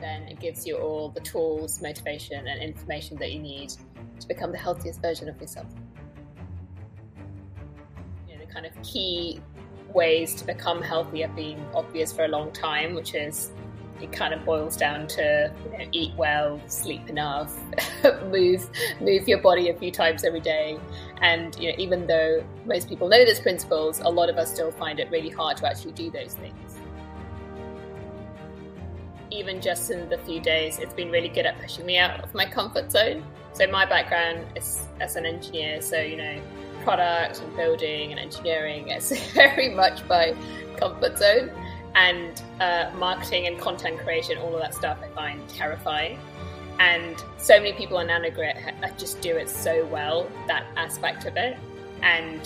then it gives you all the tools, motivation, and information that you need to become the healthiest version of yourself. You know, the kind of key ways to become healthy have been obvious for a long time, which is it kind of boils down to you know, eat well, sleep enough, move move your body a few times every day. And you know, even though most people know those principles, a lot of us still find it really hard to actually do those things even just in the few days, it's been really good at pushing me out of my comfort zone. So my background is as an engineer, so you know, product and building and engineering is very much my comfort zone. And uh, marketing and content creation, all of that stuff, I find terrifying. And so many people on NanoGrit just do it so well, that aspect of it. And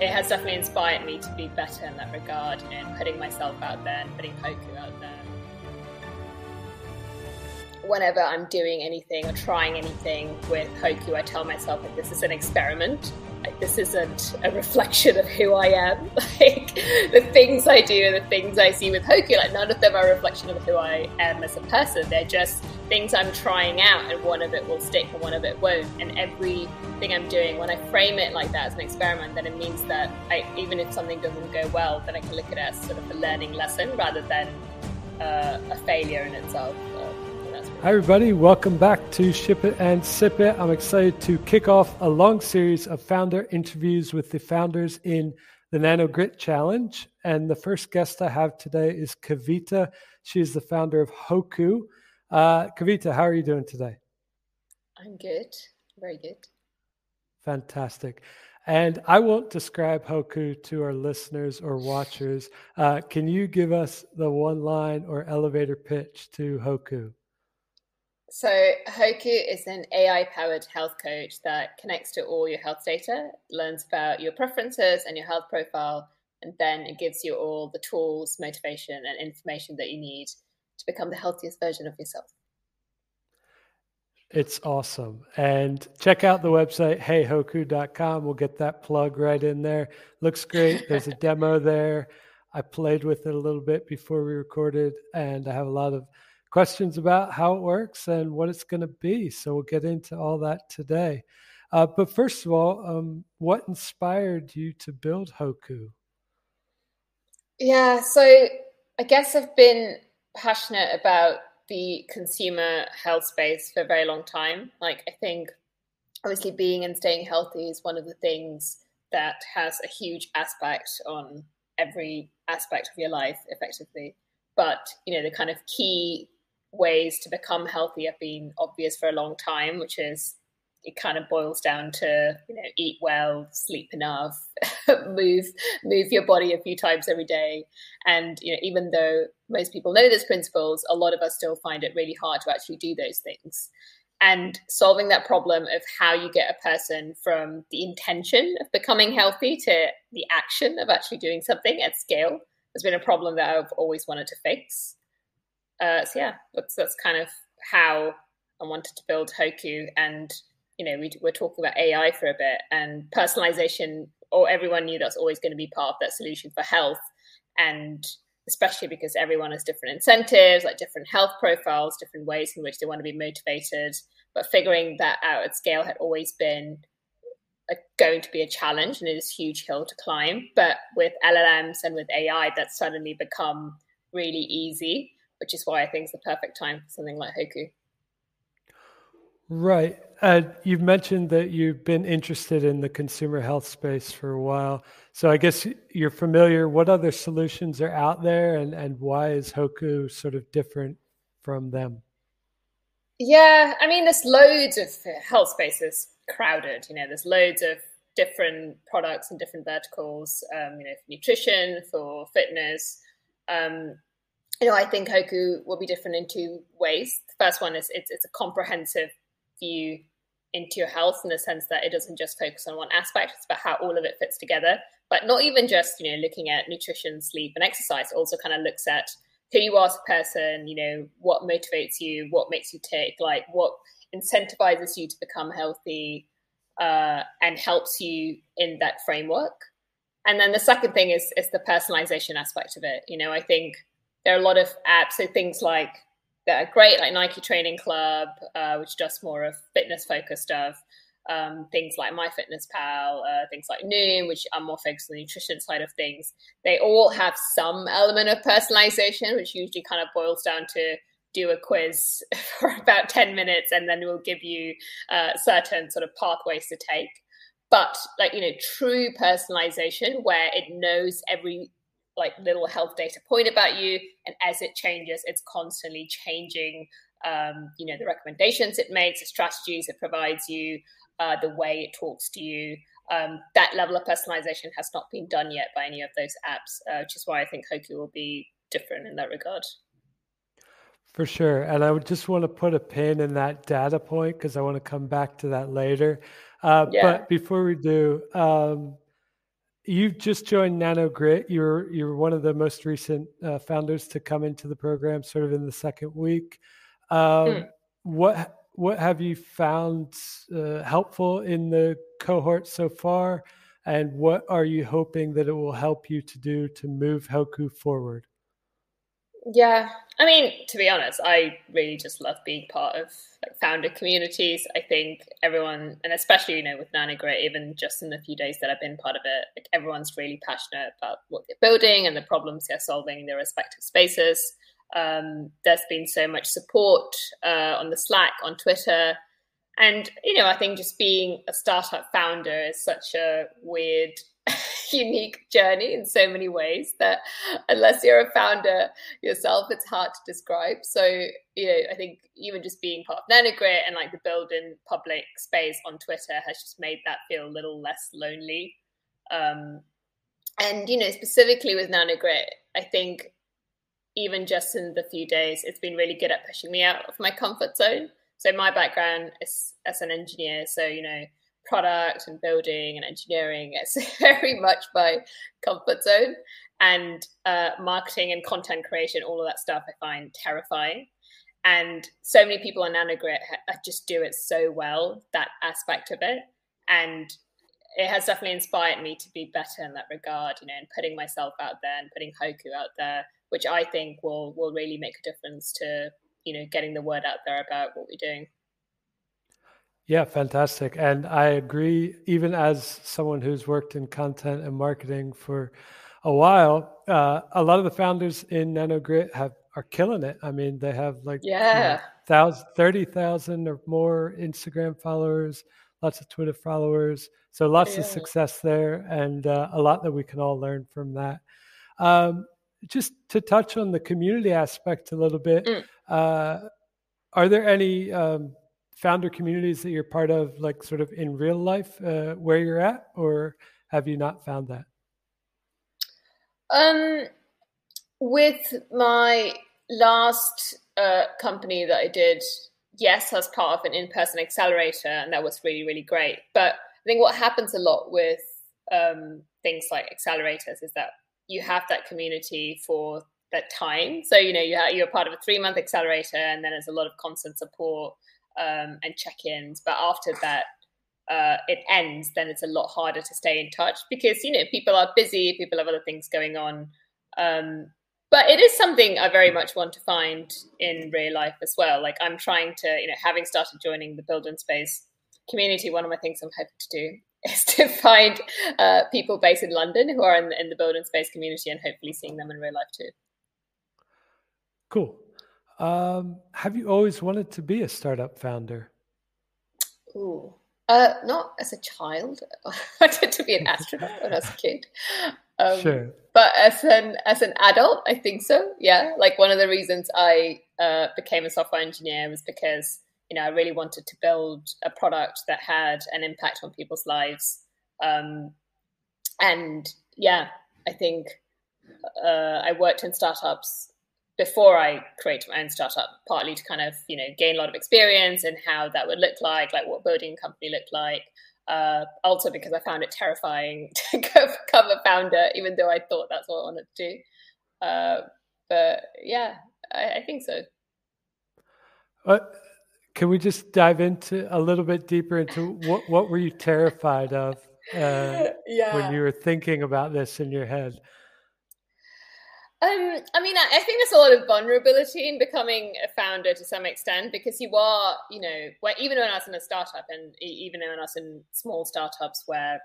it has definitely inspired me to be better in that regard, know, putting myself out there and putting Hoku out there whenever I'm doing anything or trying anything with Hoku, I tell myself like this is an experiment. Like this isn't a reflection of who I am. Like the things I do and the things I see with Hoku, like none of them are a reflection of who I am as a person. They're just things I'm trying out, and one of it will stick and one of it won't. And everything I'm doing, when I frame it like that as an experiment, then it means that I, even if something doesn't go well, then I can look at it as sort of a learning lesson rather than uh, a failure in itself. Hi, everybody. Welcome back to Ship It and Sip It. I'm excited to kick off a long series of founder interviews with the founders in the Nano Grit Challenge. And the first guest I have today is Kavita. She's the founder of Hoku. Uh, Kavita, how are you doing today? I'm good. Very good. Fantastic. And I won't describe Hoku to our listeners or watchers. Uh, can you give us the one line or elevator pitch to Hoku? So, Hoku is an AI powered health coach that connects to all your health data, learns about your preferences and your health profile, and then it gives you all the tools, motivation, and information that you need to become the healthiest version of yourself. It's awesome. And check out the website, heyhoku.com. We'll get that plug right in there. Looks great. There's a demo there. I played with it a little bit before we recorded, and I have a lot of questions about how it works and what it's going to be. So we'll get into all that today. Uh, but first of all, um, what inspired you to build Hoku? Yeah, so I guess I've been passionate about the consumer health space for a very long time. Like, I think obviously being and staying healthy is one of the things that has a huge aspect on every aspect of your life, effectively. But, you know, the kind of key ways to become healthy have been obvious for a long time, which is it kind of boils down to you know eat well, sleep enough, move move your body a few times every day, and you know even though most people know those principles, a lot of us still find it really hard to actually do those things. And solving that problem of how you get a person from the intention of becoming healthy to the action of actually doing something at scale has been a problem that I've always wanted to fix uh, so yeah, that's that's kind of how I wanted to build Hoku. And you know, we we're talking about AI for a bit and personalization. Or everyone knew that's always going to be part of that solution for health, and especially because everyone has different incentives, like different health profiles, different ways in which they want to be motivated. But figuring that out at scale had always been a, going to be a challenge and it is a huge hill to climb. But with LLMs and with AI, that's suddenly become really easy which is why I think it's the perfect time for something like Hoku. Right. Uh, you've mentioned that you've been interested in the consumer health space for a while. So I guess you're familiar. What other solutions are out there and, and why is Hoku sort of different from them? Yeah, I mean, there's loads of health spaces crowded. You know, there's loads of different products and different verticals, um, you know, for nutrition, for fitness. Um, you know, I think Hoku will be different in two ways. The first one is it's, it's a comprehensive view into your health in the sense that it doesn't just focus on one aspect, it's about how all of it fits together. But not even just, you know, looking at nutrition, sleep, and exercise, it also kind of looks at who you are as a person, you know, what motivates you, what makes you tick, like what incentivizes you to become healthy uh, and helps you in that framework. And then the second thing is is the personalization aspect of it. You know, I think there are a lot of apps, so things like that are great, like Nike Training Club, uh, which does more of fitness focused stuff. Um, things like MyFitnessPal, uh, things like Noom, which are more focused on the nutrition side of things. They all have some element of personalization, which usually kind of boils down to do a quiz for about 10 minutes and then we'll give you uh, certain sort of pathways to take but like you know true personalization where it knows every like little health data point about you and as it changes it's constantly changing um, you know the recommendations it makes the strategies it provides you uh, the way it talks to you. Um, that level of personalization has not been done yet by any of those apps uh, which is why i think hoku will be different in that regard. For sure and i would just want to put a pin in that data point because i want to come back to that later. Uh, yeah. but before we do um, you just joined Nanogrit. You're you're one of the most recent uh, founders to come into the program, sort of in the second week. Um, mm. What what have you found uh, helpful in the cohort so far, and what are you hoping that it will help you to do to move Hoku forward? Yeah, I mean, to be honest, I really just love being part of like founder communities. I think everyone, and especially you know with Nanogrit, even just in the few days that I've been part of it, like everyone's really passionate about what they're building and the problems they're solving in their respective spaces. Um, there's been so much support uh, on the Slack, on Twitter, and you know, I think just being a startup founder is such a weird unique journey in so many ways that unless you're a founder yourself, it's hard to describe. So, you know, I think even just being part of Nanogrit and like the building public space on Twitter has just made that feel a little less lonely. Um, and, you know, specifically with Nanogrit, I think even just in the few days, it's been really good at pushing me out of my comfort zone. So my background is as an engineer. So, you know, product and building and engineering. It's very much my comfort zone. And uh, marketing and content creation, all of that stuff, I find terrifying. And so many people on Nanogrit just do it so well, that aspect of it. And it has definitely inspired me to be better in that regard, you know, and putting myself out there and putting Hoku out there, which I think will will really make a difference to, you know, getting the word out there about what we're doing. Yeah, fantastic. And I agree, even as someone who's worked in content and marketing for a while, uh, a lot of the founders in Nanogrit have are killing it. I mean, they have like yeah, you know, 30,000 or more Instagram followers, lots of Twitter followers. So lots yeah. of success there and uh, a lot that we can all learn from that. Um, just to touch on the community aspect a little bit, mm. uh, are there any um, founder communities that you're part of, like sort of in real life uh, where you're at, or have you not found that? Um, with my last uh, company that I did, yes, as part of an in-person accelerator, and that was really really great. But I think what happens a lot with um, things like accelerators is that you have that community for that time. So you know you have, you're part of a three month accelerator, and then there's a lot of constant support um, and check-ins. But after that, uh, it ends, then it's a lot harder to stay in touch because you know people are busy, people have other things going on. Um, but it is something I very much want to find in real life as well. Like I'm trying to, you know, having started joining the Build in Space community, one of my things I'm hoping to do is to find uh, people based in London who are in, in the Build in Space community and hopefully seeing them in real life too. Cool. Um, have you always wanted to be a startup founder? Ooh, uh, not as a child. I wanted to be an astronaut when I was a kid. Um, sure. But as an as an adult, I think so. Yeah, like one of the reasons I uh, became a software engineer was because you know I really wanted to build a product that had an impact on people's lives. Um, and yeah, I think uh, I worked in startups before I created my own startup, partly to kind of you know gain a lot of experience and how that would look like, like what building a company looked like. Uh, also because I found it terrifying to go become a founder, even though I thought that's what I wanted to do. Uh, but yeah, I, I think so. Uh, can we just dive into a little bit deeper into what what were you terrified of uh, yeah. when you were thinking about this in your head? Um, I mean, I, I, think there's a lot of vulnerability in becoming a founder to some extent because you are, you know, even when I was in a startup and even when I was in small startups where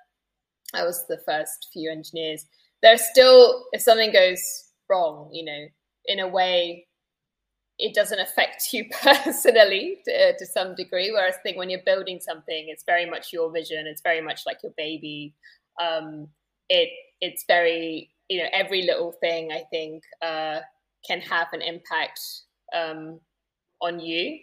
I was the first few engineers, there's still, if something goes wrong, you know, in a way, it doesn't affect you personally to, uh, to some degree. Whereas I think when you're building something, it's very much your vision. It's very much like your baby. Um, it it's very you know every little thing I think uh, can have an impact um, on you.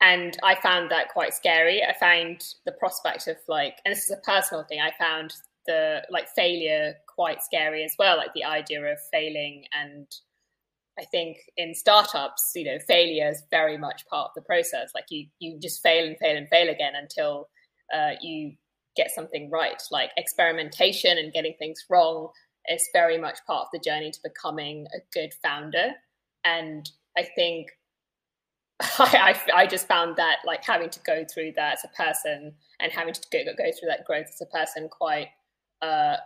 And I found that quite scary. I found the prospect of like, and this is a personal thing. I found the like failure quite scary as well. Like the idea of failing and I think in startups, you know, failure is very much part of the process. Like you, you just fail and fail and fail again until uh, you get something right. Like experimentation and getting things wrong is very much part of the journey to becoming a good founder. And I think I, I, I, just found that like having to go through that as a person and having to go, go through that growth as a person quite uh,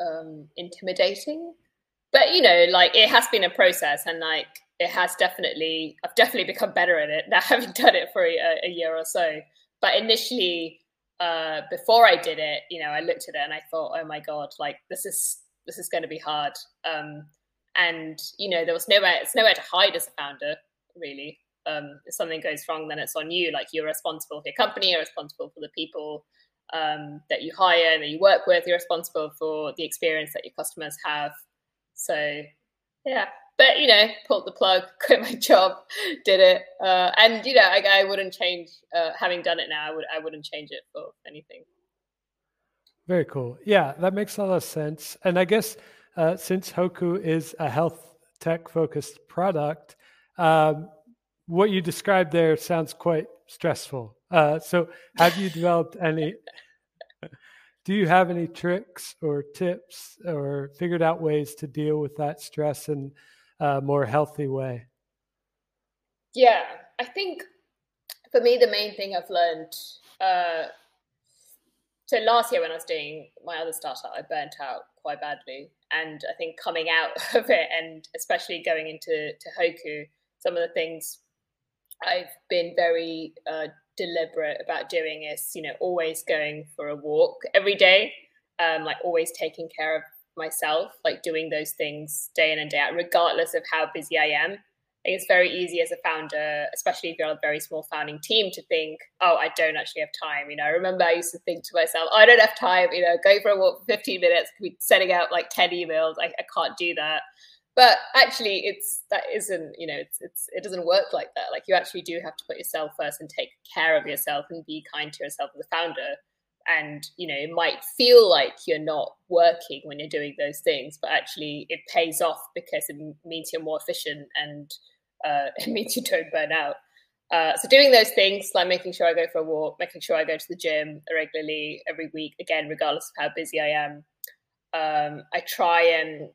um, intimidating but you know, like it has been a process, and like it has definitely, I've definitely become better at it now, having done it for a, a year or so. But initially, uh, before I did it, you know, I looked at it and I thought, oh my god, like this is this is going to be hard. Um, and you know, there was nowhere, it's nowhere to hide as a founder, really. Um, if something goes wrong, then it's on you. Like you're responsible for your company, you're responsible for the people um, that you hire and that you work with. You're responsible for the experience that your customers have. So yeah, but you know, pulled the plug, quit my job, did it, uh, and you know, I, I wouldn't change. Uh, having done it now, I would I wouldn't change it for anything. Very cool. Yeah, that makes a lot of sense. And I guess uh, since Hoku is a health tech focused product, um, what you described there sounds quite stressful. Uh, so, have you developed any do you have any tricks or tips or figured out ways to deal with that stress in a more healthy way? Yeah, I think for me, the main thing I've learned. Uh, so last year when I was doing my other startup, I burnt out quite badly, and I think coming out of it, and especially going into to Hoku, some of the things I've been very uh, deliberate about doing is, you know, always going for a walk every day, um, like always taking care of myself, like doing those things day in and day out, regardless of how busy I am. It's very easy as a founder, especially if you're on a very small founding team, to think, oh, I don't actually have time. You know, I remember I used to think to myself, oh, I don't have time, you know, go for a walk for 15 minutes, be sending out like 10 emails. I, I can't do that but actually it's that isn't you know it's, it's it doesn't work like that like you actually do have to put yourself first and take care of yourself and be kind to yourself as a founder and you know it might feel like you're not working when you're doing those things but actually it pays off because it means you're more efficient and uh, it means you don't burn out uh, so doing those things like making sure i go for a walk making sure i go to the gym regularly every week again regardless of how busy i am um, i try and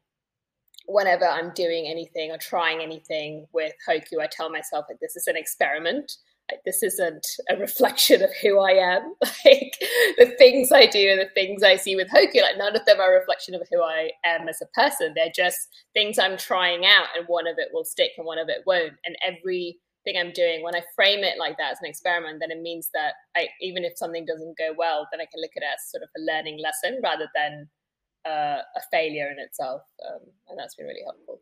whenever I'm doing anything or trying anything with Hoku, I tell myself that this is an experiment. This isn't a reflection of who I am. Like the things I do and the things I see with Hoku, like none of them are a reflection of who I am as a person. They're just things I'm trying out, and one of it will stick and one of it won't. And everything I'm doing, when I frame it like that as an experiment, then it means that I, even if something doesn't go well, then I can look at it as sort of a learning lesson rather than uh, a failure in itself, um, and that's been really helpful.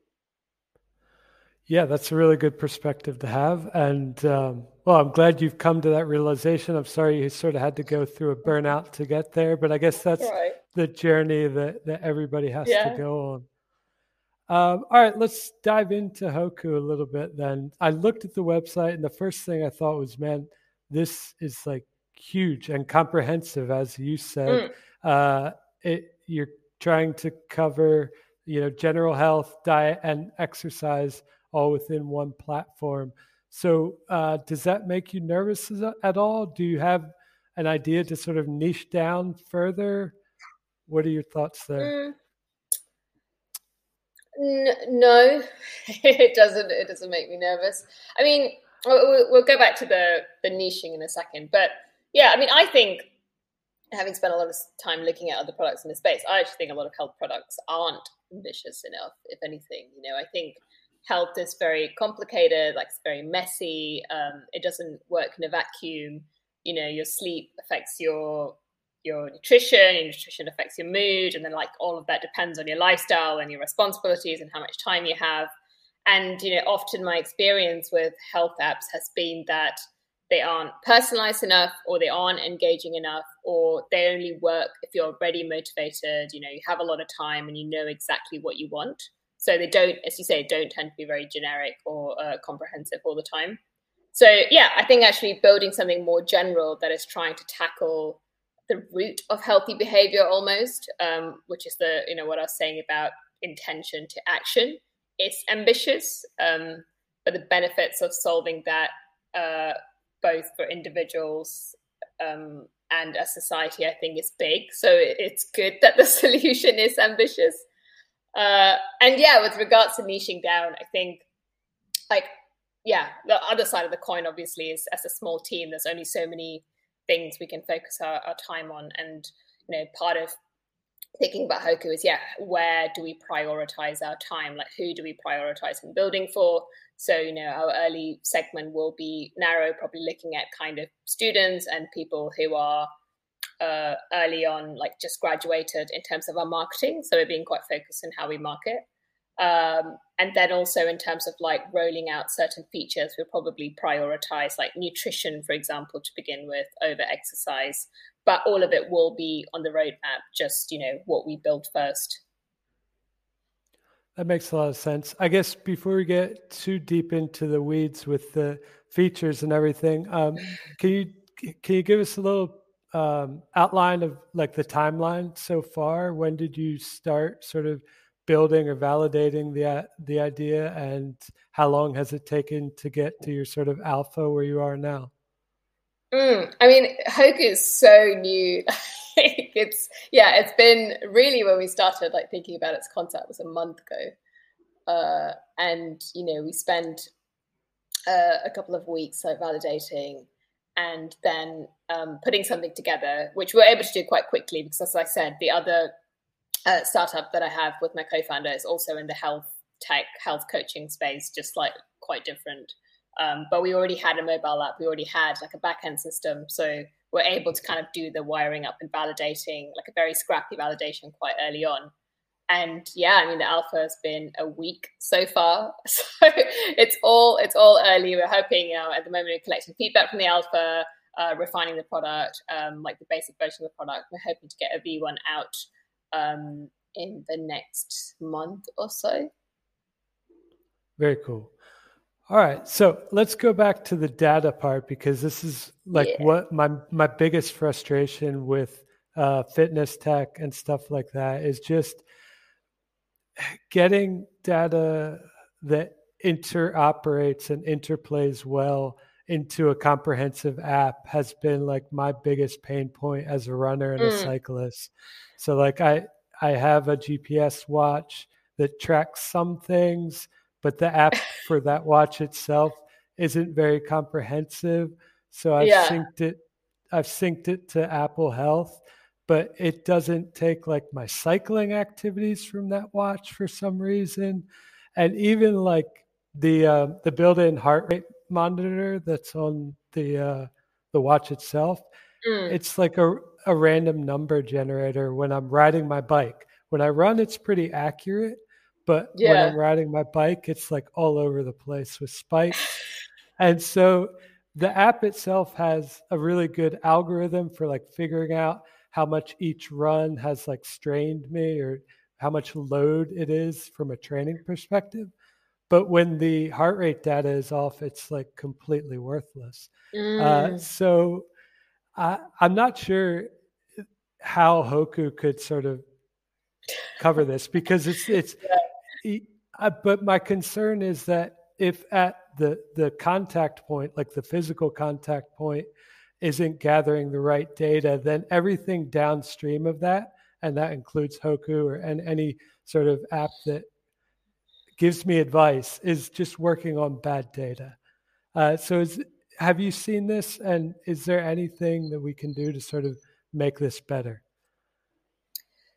Yeah, that's a really good perspective to have, and um, well, I'm glad you've come to that realization. I'm sorry you sort of had to go through a burnout to get there, but I guess that's right. the journey that that everybody has yeah. to go on. Um, all right, let's dive into Hoku a little bit. Then I looked at the website, and the first thing I thought was, man, this is like huge and comprehensive, as you said. Mm. Uh, it, you're trying to cover you know general health diet and exercise all within one platform. So uh, does that make you nervous at all? Do you have an idea to sort of niche down further? What are your thoughts there? Mm. N- no. It doesn't it doesn't make me nervous. I mean we'll, we'll go back to the the niching in a second but yeah i mean i think having spent a lot of time looking at other products in the space, I actually think a lot of health products aren't ambitious enough, if anything. You know, I think health is very complicated, like it's very messy. Um, it doesn't work in a vacuum. You know, your sleep affects your your nutrition, your nutrition affects your mood, and then like all of that depends on your lifestyle and your responsibilities and how much time you have. And you know, often my experience with health apps has been that they aren't personalized enough or they aren't engaging enough or they only work if you're already motivated you know you have a lot of time and you know exactly what you want so they don't as you say don't tend to be very generic or uh, comprehensive all the time so yeah i think actually building something more general that is trying to tackle the root of healthy behavior almost um, which is the you know what i was saying about intention to action is ambitious um, but the benefits of solving that uh, both for individuals um, and a society, I think is big. So it's good that the solution is ambitious. Uh, and yeah, with regards to niching down, I think like yeah, the other side of the coin obviously is as a small team, there's only so many things we can focus our, our time on. And you know, part of thinking about Hoku is yeah, where do we prioritize our time? Like who do we prioritize in building for? So, you know, our early segment will be narrow, probably looking at kind of students and people who are uh, early on, like just graduated in terms of our marketing. So we're being quite focused on how we market. Um, and then also in terms of like rolling out certain features, we'll probably prioritize like nutrition, for example, to begin with over exercise. But all of it will be on the roadmap, just, you know, what we build first. That makes a lot of sense. I guess before we get too deep into the weeds with the features and everything, um, can you can you give us a little um, outline of like the timeline so far? When did you start sort of building or validating the the idea, and how long has it taken to get to your sort of alpha where you are now? Mm, I mean, Hoku is so new. it's yeah, it's been really when we started like thinking about its concept was a month ago, uh, and you know we spent uh, a couple of weeks like validating and then um, putting something together, which we are able to do quite quickly because, as I said, the other uh, startup that I have with my co-founder is also in the health tech, health coaching space, just like quite different. Um, but we already had a mobile app, we already had like a backend system, so we're able to kind of do the wiring up and validating, like a very scrappy validation quite early on. And yeah, I mean the alpha has been a week so far, so it's all it's all early. We're hoping, you know, at the moment we're collecting feedback from the alpha, uh, refining the product, um, like the basic version of the product. We're hoping to get a V1 out um, in the next month or so. Very cool. All right, so let's go back to the data part because this is like yeah. what my my biggest frustration with uh, fitness tech and stuff like that is just getting data that interoperates and interplays well into a comprehensive app has been like my biggest pain point as a runner and mm. a cyclist. So like I I have a GPS watch that tracks some things but the app for that watch itself isn't very comprehensive. So I've yeah. synced it. I've synced it to Apple Health, but it doesn't take like my cycling activities from that watch for some reason, and even like the uh, the built-in heart rate monitor that's on the uh, the watch itself. Mm. It's like a a random number generator when I'm riding my bike. When I run, it's pretty accurate, but yeah. when I'm riding my bike, it's like all over the place with spikes. and so the app itself has a really good algorithm for like figuring out how much each run has like strained me or how much load it is from a training perspective. But when the heart rate data is off, it's like completely worthless. Uh, mm. Uh, so I, I'm not sure how Hoku could sort of cover this because it's it's yeah but my concern is that if at the the contact point, like the physical contact point, isn't gathering the right data, then everything downstream of that, and that includes Hoku or and any sort of app that gives me advice, is just working on bad data. Uh, so, is, have you seen this, and is there anything that we can do to sort of make this better?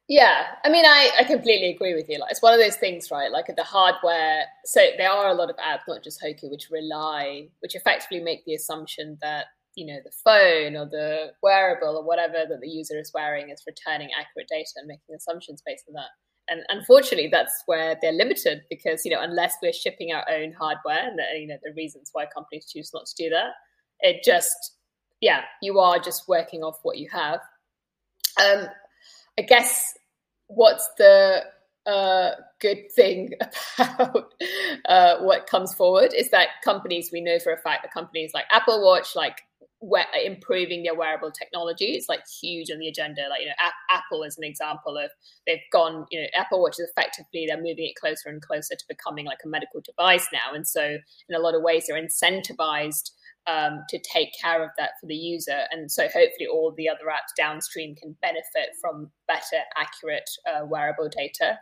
Yeah, I mean, I, I completely agree with you. Like, it's one of those things, right? Like the hardware. So there are a lot of apps, not just Hoku, which rely, which effectively make the assumption that you know the phone or the wearable or whatever that the user is wearing is returning accurate data and making assumptions based on that. And unfortunately, that's where they're limited because you know unless we're shipping our own hardware, and the, you know the reasons why companies choose not to do that, it just yeah, you are just working off what you have. Um, I guess what's the uh, good thing about uh, what comes forward is that companies we know for a fact that companies like Apple Watch, like improving their wearable technology is like huge on the agenda. Like you know, A- Apple is an example of they've gone. You know, Apple Watch is effectively they're moving it closer and closer to becoming like a medical device now, and so in a lot of ways they're incentivized um, to take care of that for the user. And so hopefully all the other apps downstream can benefit from better, accurate uh, wearable data.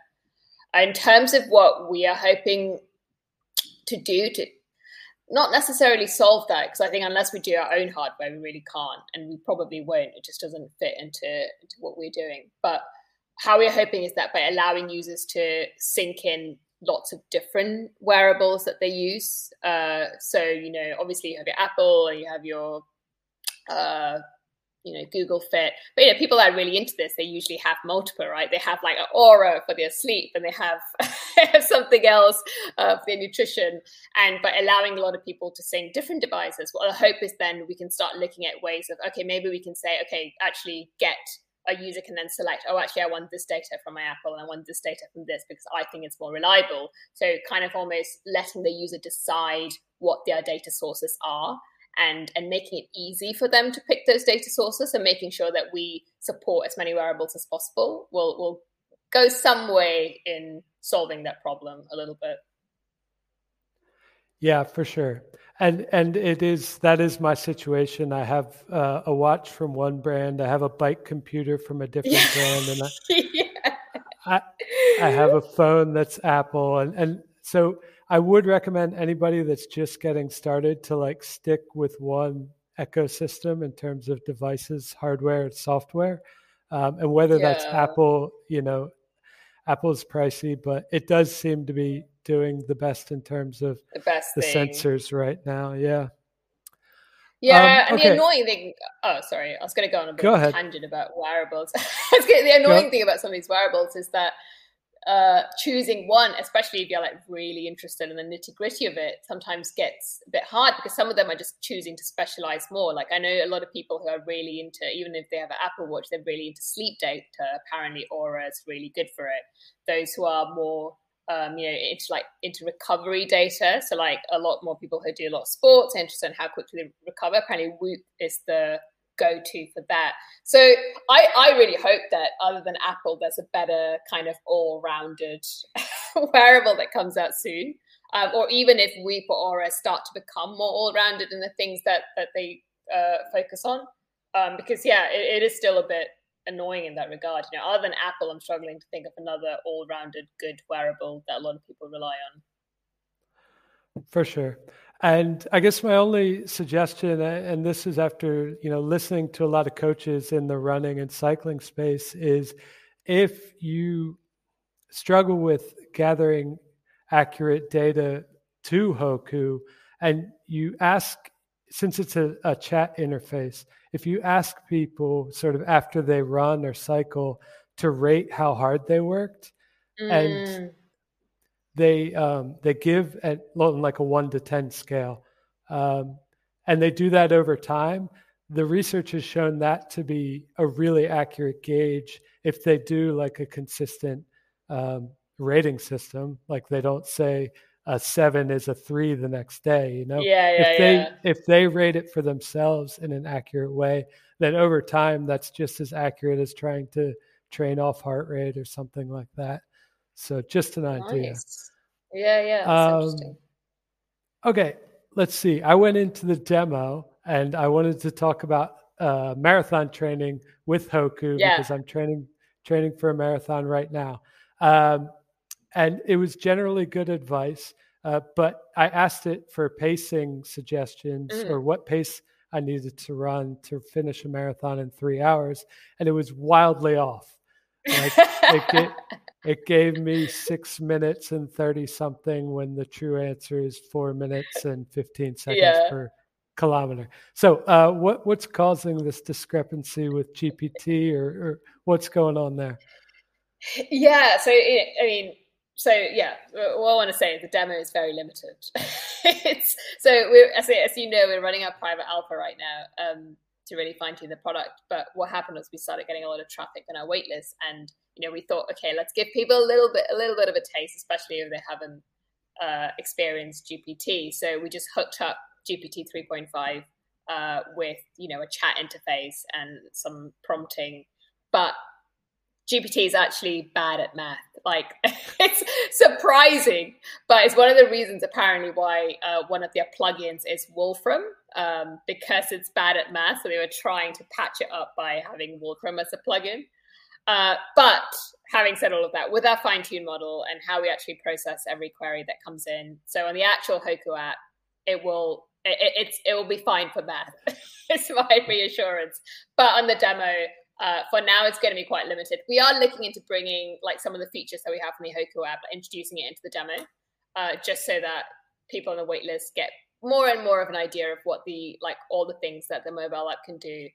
In terms of what we are hoping to do to not necessarily solve that, because I think unless we do our own hardware, we really can't, and we probably won't. It just doesn't fit into, into what we're doing. But how we're hoping is that by allowing users to sync in lots of different wearables that they use. Uh, so you know, obviously you have your Apple and you have your uh, you know Google Fit, but you know people that are really into this, they usually have multiple, right? They have like an Oura for their sleep, and they have, something else uh, for their nutrition. And by allowing a lot of people to sync different devices, what I hope is then we can start looking at ways of okay, maybe we can say okay, actually get a user can then select, oh, actually, I want this data from my Apple and I want this data from this because I think it's more reliable. So, kind of almost letting the user decide what their data sources are and, and making it easy for them to pick those data sources and making sure that we support as many wearables as possible will, will go some way in solving that problem a little bit. Yeah, for sure. And and it is that is my situation. I have uh, a watch from one brand. I have a bike computer from a different yeah. brand, and I, yeah. I, I have a phone that's Apple, and and so I would recommend anybody that's just getting started to like stick with one ecosystem in terms of devices, hardware, and software, um, and whether yeah. that's Apple, you know, Apple's pricey, but it does seem to be doing the best in terms of the, best the thing. sensors right now. Yeah. Yeah, um, and okay. the annoying thing. Oh, sorry, I was going to go on a bit go of a tangent about wearables. the annoying thing about some of these wearables is that uh, choosing one, especially if you're like really interested in the nitty gritty of it, sometimes gets a bit hard because some of them are just choosing to specialize more. Like I know a lot of people who are really into, even if they have an Apple Watch, they're really into sleep data. Apparently, Oura is really good for it. Those who are more um, you know, into like into recovery data. So like a lot more people who do a lot of sports, interested in how quickly they recover. Apparently, Whoop is the go-to for that. So I, I really hope that other than Apple, there's a better kind of all-rounded wearable that comes out soon. Um, or even if Whoop or Oura start to become more all-rounded in the things that that they uh, focus on, um, because yeah, it, it is still a bit annoying in that regard. You know, other than Apple, I'm struggling to think of another all-rounded good wearable that a lot of people rely on. For sure. And I guess my only suggestion, and this is after you know listening to a lot of coaches in the running and cycling space, is if you struggle with gathering accurate data to Hoku, and you ask, since it's a, a chat interface, if you ask people sort of after they run or cycle to rate how hard they worked, mm. and they um, they give at like a one to ten scale, um, and they do that over time. The research has shown that to be a really accurate gauge if they do like a consistent um, rating system. Like they don't say a seven is a three the next day you know yeah, yeah if they yeah. if they rate it for themselves in an accurate way then over time that's just as accurate as trying to train off heart rate or something like that so just an nice. idea yeah yeah um, okay let's see i went into the demo and i wanted to talk about uh, marathon training with hoku yeah. because i'm training training for a marathon right now um, and it was generally good advice. Uh, but I asked it for pacing suggestions mm. or what pace I needed to run to finish a marathon in three hours, and it was wildly off. Like it, gave, it gave me six minutes and 30 something when the true answer is four minutes and 15 seconds yeah. per kilometer. So, uh, what what's causing this discrepancy with GPT, or, or what's going on there? Yeah, so it, I mean, so yeah, what I want to say is the demo is very limited. it's so we're as, as you know, we're running our private alpha right now um, to really fine tune the product. But what happened was we started getting a lot of traffic on our waitlist, and you know we thought, okay, let's give people a little bit a little bit of a taste, especially if they haven't uh, experienced GPT. So we just hooked up GPT 3.5 uh, with you know a chat interface and some prompting, but GPT is actually bad at math. Like it's surprising, but it's one of the reasons apparently why uh, one of their plugins is Wolfram um, because it's bad at math. So they were trying to patch it up by having Wolfram as a plugin. Uh, but having said all of that, with our fine tuned model and how we actually process every query that comes in, so on the actual Hoku app, it will it, it's it will be fine for math. it's my reassurance. But on the demo, uh, for now, it's going to be quite limited. We are looking into bringing like some of the features that we have from the Hoku app, introducing it into the demo, uh, just so that people on the waitlist get more and more of an idea of what the like all the things that the mobile app can do.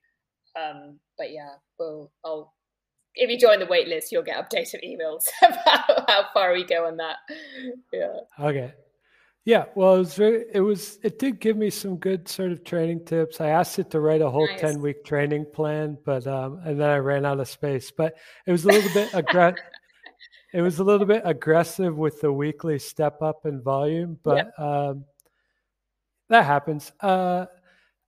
Um, but yeah, we'll I'll if you join the waitlist, you'll get updated emails about how far we go on that. Yeah. Okay. Yeah, well, it was very, it was it did give me some good sort of training tips. I asked it to write a whole nice. ten week training plan, but um, and then I ran out of space. But it was a little bit aggressive. It was a little bit aggressive with the weekly step up in volume, but um, that happens. Uh,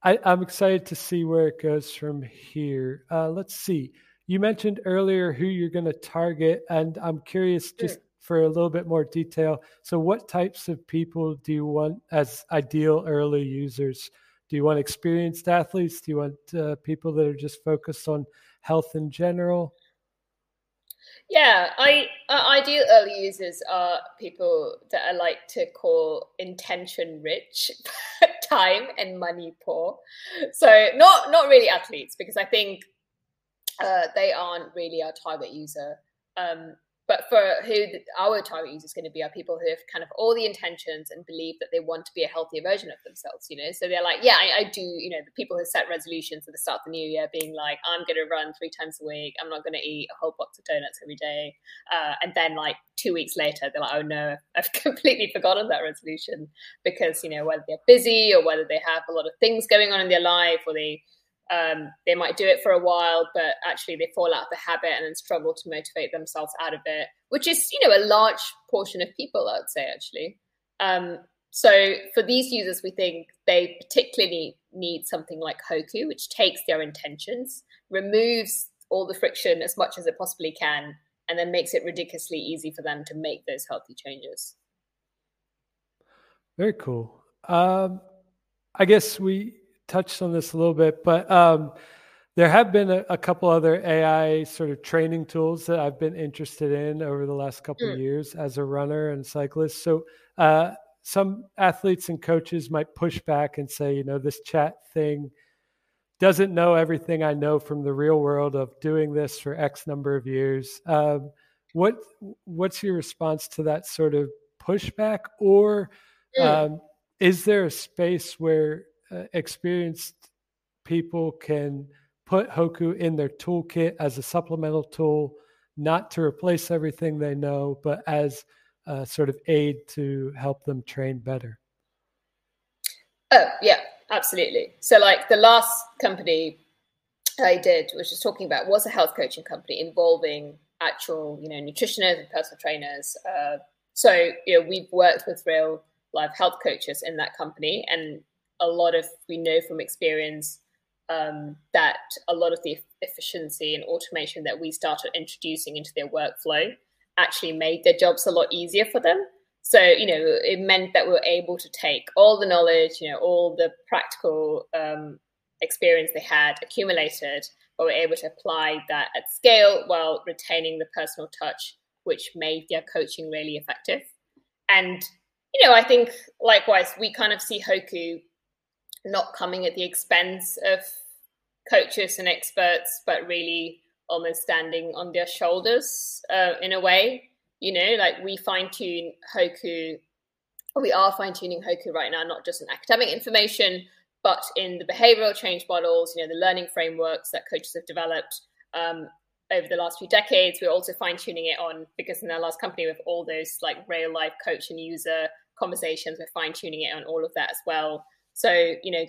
I, am excited to see where it goes from here. Uh, let's see. You mentioned earlier who you're going to target, and I'm curious just for a little bit more detail. So, what types of people do you want as ideal early users? Do you want experienced athletes? Do you want uh, people that are just focused on health in general? Yeah, I uh, ideal early users are people that I like to call intention rich, time and money poor. So not not really athletes because I think uh, they aren't really our target user. Um, but for who our target user is going to be are people who have kind of all the intentions and believe that they want to be a healthier version of themselves you know? So they're like yeah I, I do you know the people who set resolutions at the start of the new year being like i'm going to run three times a week. I'm not going to eat a whole box of donuts every day. Uh, and then like two weeks later they're like oh no i've completely forgotten that resolution because you know whether they're busy or whether they have a lot of things going on in their life or they um, they might do it for a while, but actually they fall out of the habit and then struggle to motivate themselves out of it, which is, you know, a large portion of people, I would say, actually. Um, so for these users, we think they particularly need something like Hoku, which takes their intentions, removes all the friction as much as it possibly can, and then makes it ridiculously easy for them to make those healthy changes. Very cool. Um, I guess we touched on this a little bit, but um, there have been a, a, couple other AI sort of training tools that I've been interested in over the last couple of years as a runner and cyclist. So uh, some athletes and coaches might push back and say, you know, this chat thing doesn't know everything I know from the real world of doing this for X number of years. Um, what what's your response to that sort of pushback, or mm. um, is there a space where uh, experienced people can put Hoku in their toolkit as a supplemental tool, not to replace everything they know, but as a sort of aid to help them train better. Oh, yeah, absolutely. So, like the last company I did, which was talking about, was a health coaching company involving actual, you know, nutritionists and personal trainers. Uh, so, you know, we've worked with real live health coaches in that company, and a lot of we know from experience um, that a lot of the efficiency and automation that we started introducing into their workflow actually made their jobs a lot easier for them. So, you know, it meant that we were able to take all the knowledge, you know, all the practical um, experience they had accumulated, but we're able to apply that at scale while retaining the personal touch, which made their coaching really effective. And, you know, I think likewise, we kind of see Hoku not coming at the expense of coaches and experts, but really almost standing on their shoulders uh, in a way. You know, like we fine tune Hoku, we are fine tuning Hoku right now, not just in academic information, but in the behavioral change models, you know, the learning frameworks that coaches have developed um, over the last few decades. We're also fine tuning it on because in our last company with all those like real life coach and user conversations, we're fine tuning it on all of that as well. So, you know,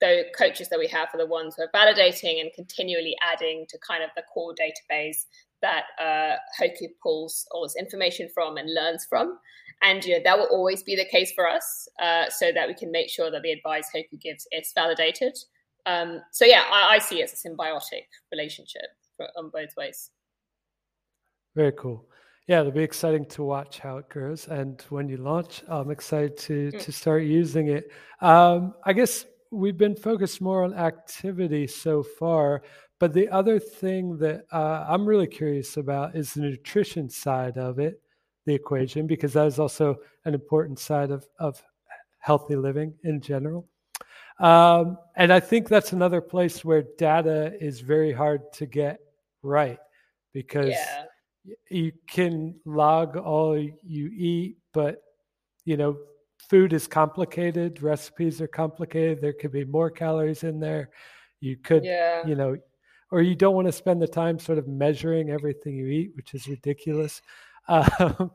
the coaches that we have are the ones who are validating and continually adding to kind of the core database that uh, Hoku pulls all this information from and learns from. And you know that will always be the case for us, uh, so that we can make sure that the advice Hoku gives is validated. Um, so yeah, I, I, see it as a symbiotic relationship on both ways. Very cool. Yeah, it'll be exciting to watch how it grows, and when you launch, I'm excited to mm. to start using it. Um, I guess we've been focused more on activity so far, but the other thing that uh, I'm really curious about is the nutrition side of it, the equation, because that is also an important side of, of healthy living in general. Um, and I think that's another place where data is very hard to get right because yeah. You can log all you eat, but you know food is complicated recipes are complicated there could be more calories in there you could yeah. you know or you don't want to spend the time sort of measuring everything you eat which is ridiculous um, yeah.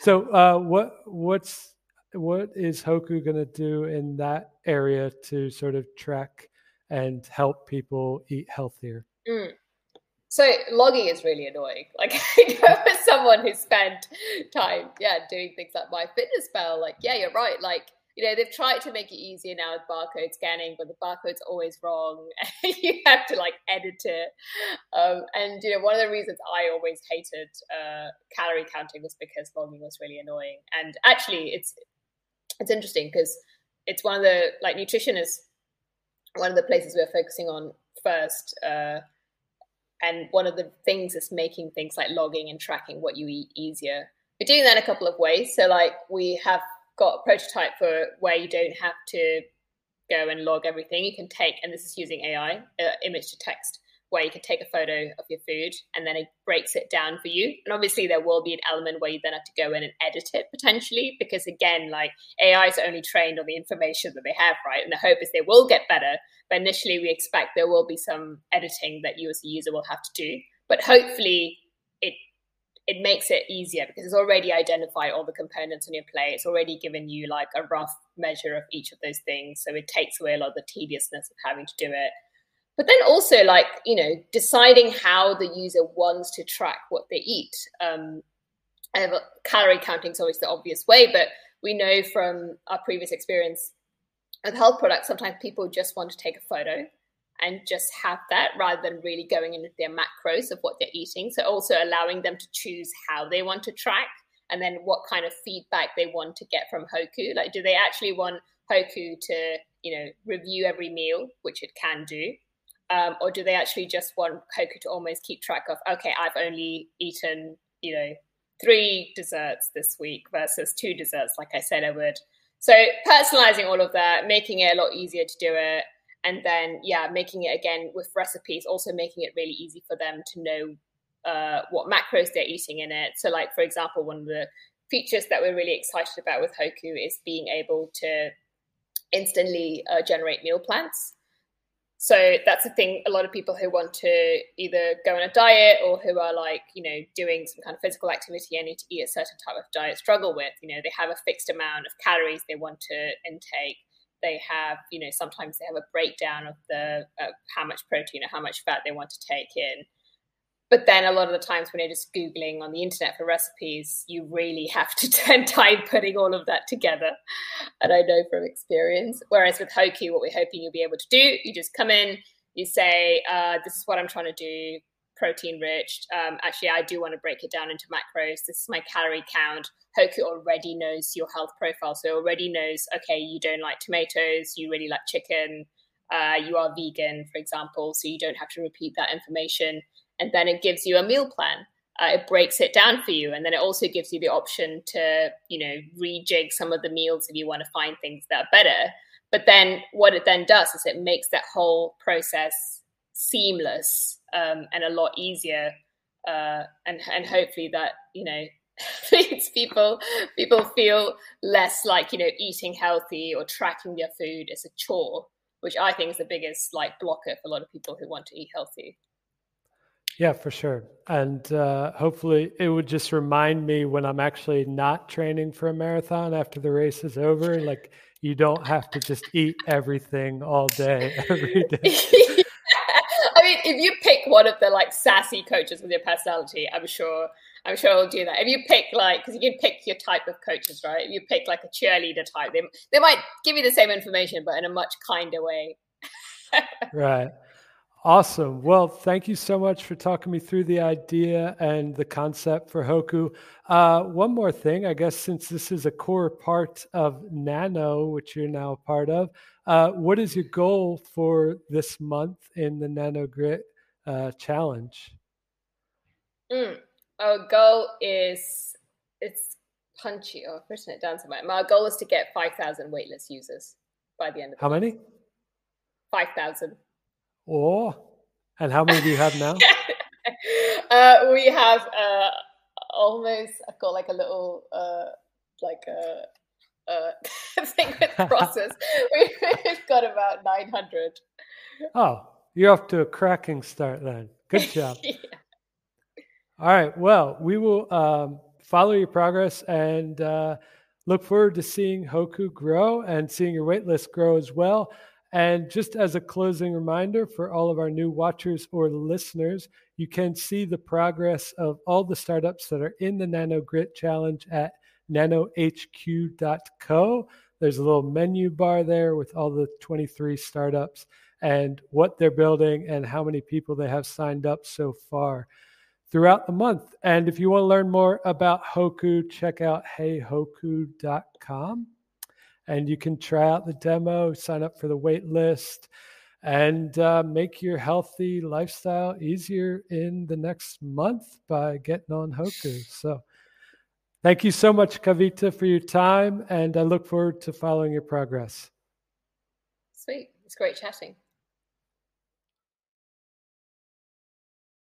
so uh, what what's what is hoku going to do in that area to sort of track and help people eat healthier mm. So logging is really annoying. Like know as someone who spent time, yeah, doing things like MyFitnessPal, like, yeah, you're right. Like, you know, they've tried to make it easier now with barcode scanning, but the barcode's always wrong. you have to like edit it. Um, and you know, one of the reasons I always hated uh, calorie counting was because logging was really annoying. And actually, it's it's interesting because it's one of the like nutrition is one of the places we're focusing on first. Uh, and one of the things is making things like logging and tracking what you eat easier. We're doing that in a couple of ways. So, like, we have got a prototype for where you don't have to go and log everything. You can take, and this is using AI, uh, image to text, where you can take a photo of your food and then it breaks it down for you. And obviously, there will be an element where you then have to go in and edit it potentially, because again, like AI is only trained on the information that they have, right? And the hope is they will get better. But initially, we expect there will be some editing that you as a user will have to do. But hopefully, it it makes it easier because it's already identified all the components on your plate. It's already given you like a rough measure of each of those things. So it takes away a lot of the tediousness of having to do it but then also like you know deciding how the user wants to track what they eat. Um, calorie counting is always the obvious way but we know from our previous experience with health products sometimes people just want to take a photo and just have that rather than really going into their macros of what they're eating. So also allowing them to choose how they want to track and then what kind of feedback they want to get from hoku. Like do they actually want hoku to you know review every meal which it can do um, or do they actually just want Hoku to almost keep track of, okay, I've only eaten, you know, three desserts this week versus two desserts, like I said I would. So personalizing all of that, making it a lot easier to do it. And then, yeah, making it again with recipes, also making it really easy for them to know uh, what macros they're eating in it. So, like, for example, one of the features that we're really excited about with Hoku is being able to instantly uh, generate meal plans. So that's the thing. A lot of people who want to either go on a diet or who are like, you know, doing some kind of physical activity and need to eat a certain type of diet struggle with. You know, they have a fixed amount of calories they want to intake. They have, you know, sometimes they have a breakdown of the of how much protein or how much fat they want to take in but then a lot of the times when you're just googling on the internet for recipes you really have to spend time putting all of that together. And i know from experience. Whereas with hoku what we're hoping you'll be able to do you just come in you say uh, this is what i'm trying to do protein rich. Um, actually i do want to break it down into macros. This is my calorie count. Hoku already knows your health profile. So already knows okay you don't like tomatoes you really like chicken uh, you are vegan for example so you don't have to repeat that information and then it gives you a meal plan. Uh, it breaks it down for you, and then it also gives you the option to, you know, rejig some of the meals if you want to find things that are better. But then what it then does is it makes that whole process seamless um, and a lot easier. Uh, and and hopefully that you know makes people people feel less like you know eating healthy or tracking their food as a chore, which I think is the biggest like blocker for a lot of people who want to eat healthy. Yeah, for sure. And uh, hopefully, it would just remind me when I'm actually not training for a marathon after the race is over. Like, you don't have to just eat everything all day, every day. I mean, if you pick one of the like sassy coaches with your personality, I'm sure, I'm sure he'll do that. If you pick like, because you can pick your type of coaches, right? If you pick like a cheerleader type, they they might give you the same information, but in a much kinder way. right. Awesome. Well, thank you so much for talking me through the idea and the concept for Hoku. Uh, one more thing, I guess, since this is a core part of Nano, which you're now a part of, uh, what is your goal for this month in the Nano Grit uh, Challenge? Mm, our goal is it's punchy. Oh, I've written it down somewhere. My goal is to get 5,000 waitlist users by the end of How month. many? 5,000. Oh, and how many do you have now? uh, we have uh, almost. I've got like a little uh, like a, a thing with crosses. We've got about nine hundred. Oh, you're off to a cracking start then. Good job. yeah. All right. Well, we will um, follow your progress and uh, look forward to seeing Hoku grow and seeing your waitlist grow as well. And just as a closing reminder for all of our new watchers or listeners, you can see the progress of all the startups that are in the Nano Grit Challenge at nanohq.co. There's a little menu bar there with all the 23 startups and what they're building and how many people they have signed up so far throughout the month. And if you want to learn more about Hoku, check out heyhoku.com and you can try out the demo, sign up for the wait list, and uh, make your healthy lifestyle easier in the next month by getting on Hoku. So, thank you so much, Kavita, for your time, and I look forward to following your progress. Sweet. It's great chatting.